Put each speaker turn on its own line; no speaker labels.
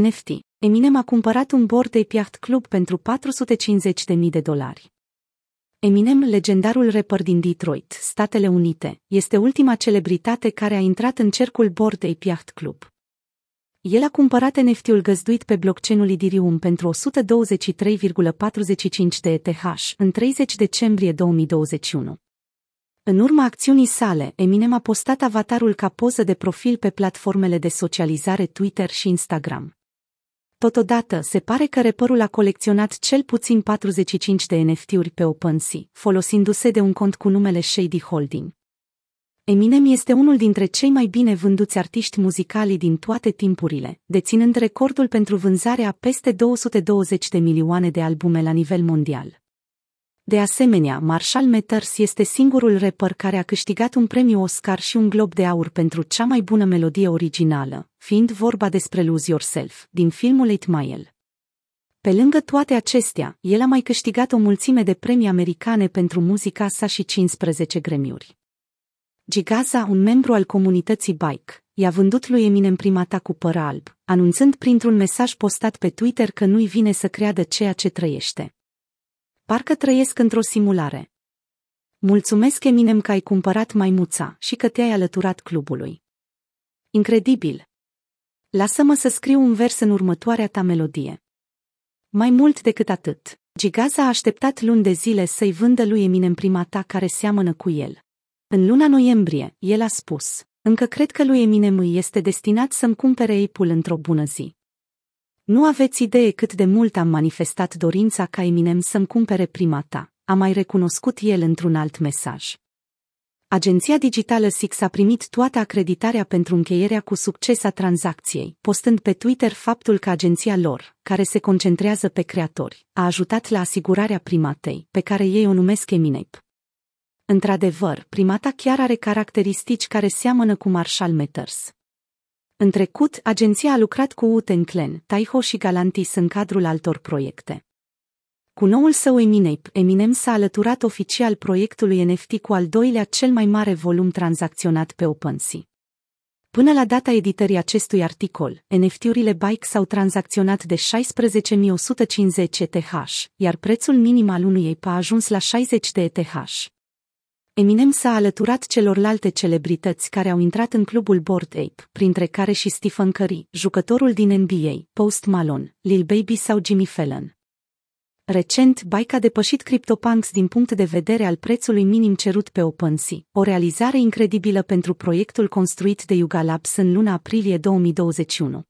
NFT. Eminem a cumpărat un Bored Ape Yacht Club pentru 450.000 de dolari. Eminem, legendarul rapper din Detroit, Statele Unite, este ultima celebritate care a intrat în cercul Bored Ape Yacht Club. El a cumpărat NFT-ul găzduit pe blockchain-ul Ethereum pentru 123,45 de ETH în 30 decembrie 2021. În urma acțiunii sale, Eminem a postat avatarul ca poză de profil pe platformele de socializare Twitter și Instagram. Totodată, se pare că reperul a colecționat cel puțin 45 de NFT-uri pe OpenSea, folosindu-se de un cont cu numele Shady Holding. Eminem este unul dintre cei mai bine vânduți artiști muzicali din toate timpurile, deținând recordul pentru vânzarea a peste 220 de milioane de albume la nivel mondial. De asemenea, Marshall Mathers este singurul rapper care a câștigat un premiu Oscar și un glob de aur pentru cea mai bună melodie originală, fiind vorba despre Lose Yourself, din filmul 8 Mile. Pe lângă toate acestea, el a mai câștigat o mulțime de premii americane pentru muzica sa și 15 gremiuri. Gigaza, un membru al comunității Bike, i-a vândut lui Eminem primata cu păr alb, anunțând printr-un mesaj postat pe Twitter că nu-i vine să creadă ceea ce trăiește. Parcă trăiesc într-o simulare. Mulțumesc Eminem că ai cumpărat maimuța și că te-ai alăturat clubului. Incredibil! Lasă-mă să scriu un vers în următoarea ta melodie. Mai mult decât atât, Gigaza a așteptat luni de zile să-i vândă lui Eminem primata care seamănă cu el. În luna noiembrie, el a spus, încă cred că lui Eminem îi este destinat să-mi cumpere Apple într-o bună zi. Nu aveți idee cât de mult am manifestat dorința ca Eminem să-mi cumpere prima ta, a mai recunoscut el într-un alt mesaj. Agenția digitală Six a primit toată acreditarea pentru încheierea cu succes a tranzacției, postând pe Twitter faptul că agenția lor, care se concentrează pe creatori, a ajutat la asigurarea primatei, pe care ei o numesc Eminem. Într-adevăr, primata chiar are caracteristici care seamănă cu Marshall Mathers. În trecut, agenția a lucrat cu Uten Clan, Taiho și Galantis în cadrul altor proiecte. Cu noul său Eminem, Eminem s-a alăturat oficial proiectului NFT cu al doilea cel mai mare volum tranzacționat pe OpenSea. Până la data editării acestui articol, NFT-urile Bike s-au tranzacționat de 16.150 ETH, iar prețul minim al unui EIP a ajuns la 60 de ETH. Eminem s-a alăturat celorlalte celebrități care au intrat în clubul Bored Ape, printre care și Stephen Curry, jucătorul din NBA, Post Malone, Lil Baby sau Jimmy Fallon. Recent, Bike a depășit CryptoPunks din punct de vedere al prețului minim cerut pe OpenSea, o realizare incredibilă pentru proiectul construit de Yuga Labs în luna aprilie 2021.